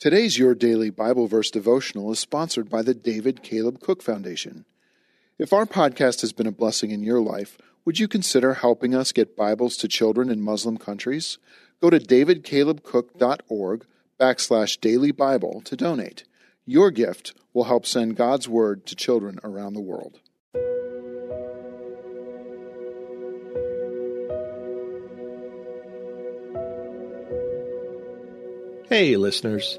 Today's Your Daily Bible Verse devotional is sponsored by the David Caleb Cook Foundation. If our podcast has been a blessing in your life, would you consider helping us get Bibles to children in Muslim countries? Go to davidcalebcook.org backslash daily Bible to donate. Your gift will help send God's Word to children around the world. Hey, listeners.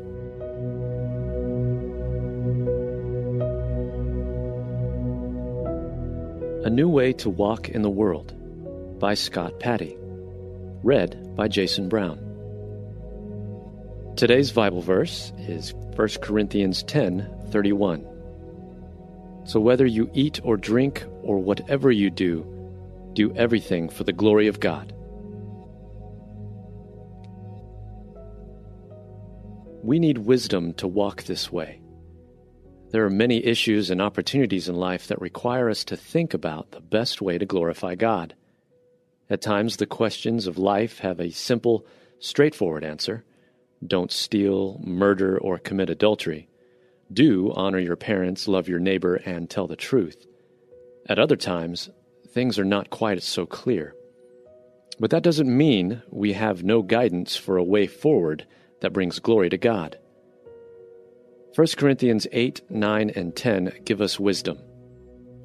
A New Way to Walk in the World by Scott Patty. Read by Jason Brown. Today's Bible verse is 1 Corinthians 10 31. So whether you eat or drink or whatever you do, do everything for the glory of God. We need wisdom to walk this way. There are many issues and opportunities in life that require us to think about the best way to glorify God. At times, the questions of life have a simple, straightforward answer don't steal, murder, or commit adultery. Do honor your parents, love your neighbor, and tell the truth. At other times, things are not quite so clear. But that doesn't mean we have no guidance for a way forward that brings glory to God. 1 Corinthians 8, 9, and 10 give us wisdom.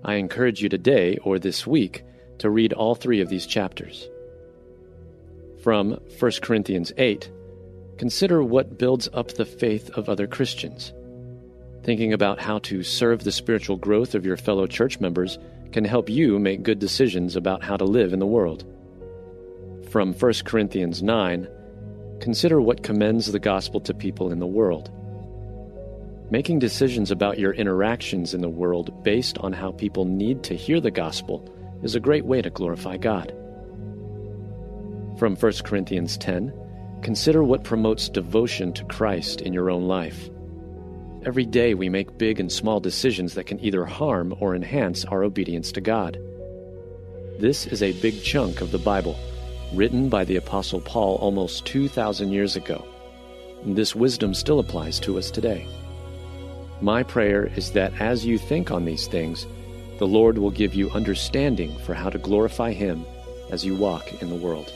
I encourage you today or this week to read all three of these chapters. From 1 Corinthians 8, consider what builds up the faith of other Christians. Thinking about how to serve the spiritual growth of your fellow church members can help you make good decisions about how to live in the world. From 1 Corinthians 9, consider what commends the gospel to people in the world. Making decisions about your interactions in the world based on how people need to hear the gospel is a great way to glorify God. From 1 Corinthians 10, consider what promotes devotion to Christ in your own life. Every day we make big and small decisions that can either harm or enhance our obedience to God. This is a big chunk of the Bible, written by the Apostle Paul almost 2,000 years ago. This wisdom still applies to us today. My prayer is that as you think on these things, the Lord will give you understanding for how to glorify Him as you walk in the world.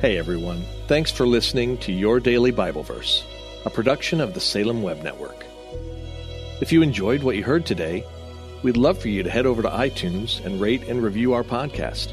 Hey everyone, thanks for listening to Your Daily Bible Verse, a production of the Salem Web Network. If you enjoyed what you heard today, we'd love for you to head over to iTunes and rate and review our podcast.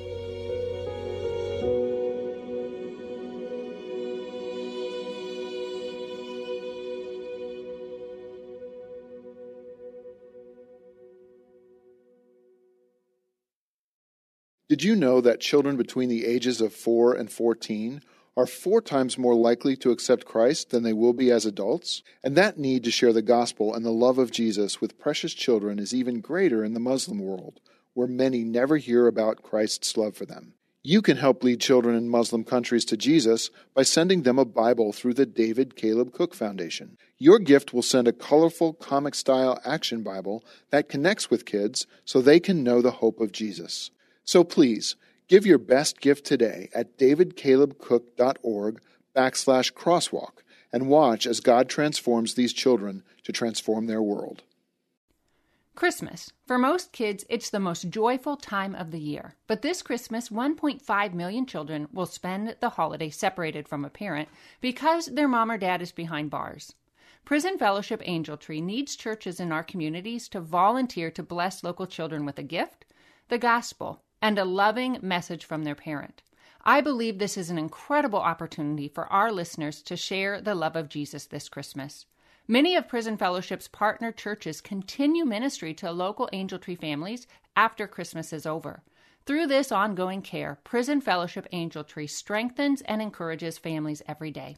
Did you know that children between the ages of 4 and 14 are four times more likely to accept Christ than they will be as adults? And that need to share the gospel and the love of Jesus with precious children is even greater in the Muslim world, where many never hear about Christ's love for them. You can help lead children in Muslim countries to Jesus by sending them a Bible through the David Caleb Cook Foundation. Your gift will send a colorful comic style action Bible that connects with kids so they can know the hope of Jesus. So please, give your best gift today at davidcalebcook.org backslash crosswalk and watch as God transforms these children to transform their world. Christmas. For most kids, it's the most joyful time of the year. But this Christmas, 1.5 million children will spend the holiday separated from a parent because their mom or dad is behind bars. Prison Fellowship Angel Tree needs churches in our communities to volunteer to bless local children with a gift, the gospel, and a loving message from their parent. I believe this is an incredible opportunity for our listeners to share the love of Jesus this Christmas. Many of Prison Fellowship's partner churches continue ministry to local Angel Tree families after Christmas is over. Through this ongoing care, Prison Fellowship Angel Tree strengthens and encourages families every day.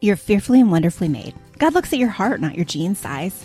You're fearfully and wonderfully made. God looks at your heart, not your jean size.